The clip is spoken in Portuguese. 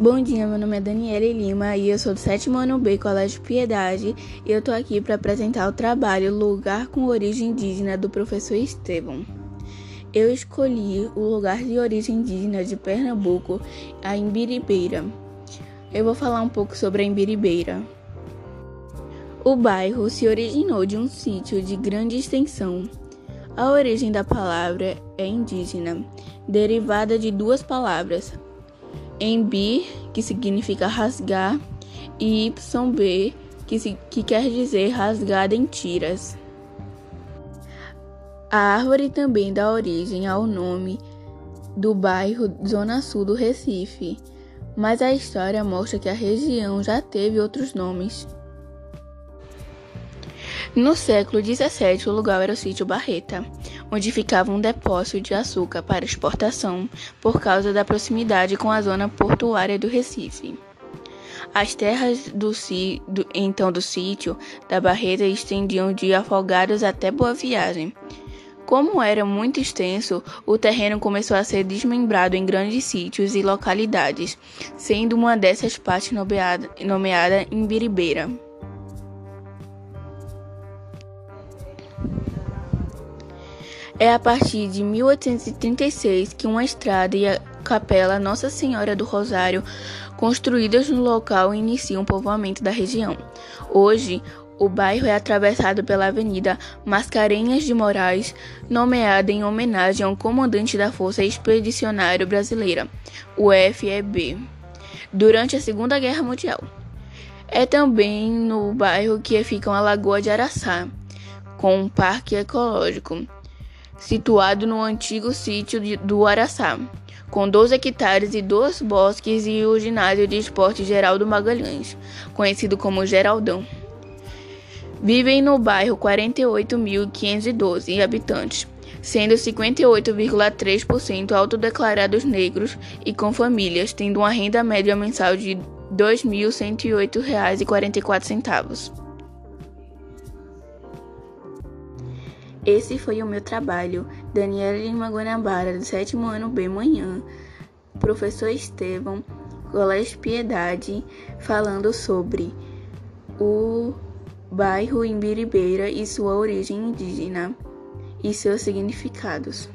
Bom dia, meu nome é Daniela Lima e eu sou do sétimo ano B, Colégio Piedade, e eu tô aqui para apresentar o trabalho Lugar com Origem Indígena do professor Estevão. Eu escolhi o lugar de origem indígena de Pernambuco, a Imbiribeira. Eu vou falar um pouco sobre a Imbiribeira. O bairro se originou de um sítio de grande extensão. A origem da palavra é indígena, derivada de duas palavras, Embi, que significa rasgar, e YB, que, se, que quer dizer rasgada em tiras. A árvore também dá origem ao nome do bairro Zona Sul do Recife, mas a história mostra que a região já teve outros nomes. No século XVII, o lugar era o sítio Barreta, onde ficava um depósito de açúcar para exportação por causa da proximidade com a zona portuária do Recife. As terras do, do, então do sítio da Barreta estendiam de Afogados até Boa Viagem. Como era muito extenso, o terreno começou a ser desmembrado em grandes sítios e localidades, sendo uma dessas partes nomeada, nomeada Imbiribeira. É a partir de 1836 que uma estrada e a capela Nossa Senhora do Rosário, construídas no local, iniciam o povoamento da região. Hoje, o bairro é atravessado pela Avenida Mascarenhas de Moraes, nomeada em homenagem ao comandante da Força Expedicionária Brasileira, o FEB, durante a Segunda Guerra Mundial. É também no bairro que fica a Lagoa de Araçá, com um parque ecológico situado no antigo sítio do Araçá, com 12 hectares e dois bosques e o ginásio de esporte Geraldo Magalhães, conhecido como Geraldão. Vivem no bairro 48.512 habitantes, sendo 58,3% autodeclarados negros e com famílias, tendo uma renda média mensal de R$ 2.108,44. Esse foi o meu trabalho. Daniela Lima Guanabara, do sétimo ano B, manhã. Professor Estevão, Colégio Piedade, falando sobre o bairro Imbiribeira e sua origem indígena e seus significados.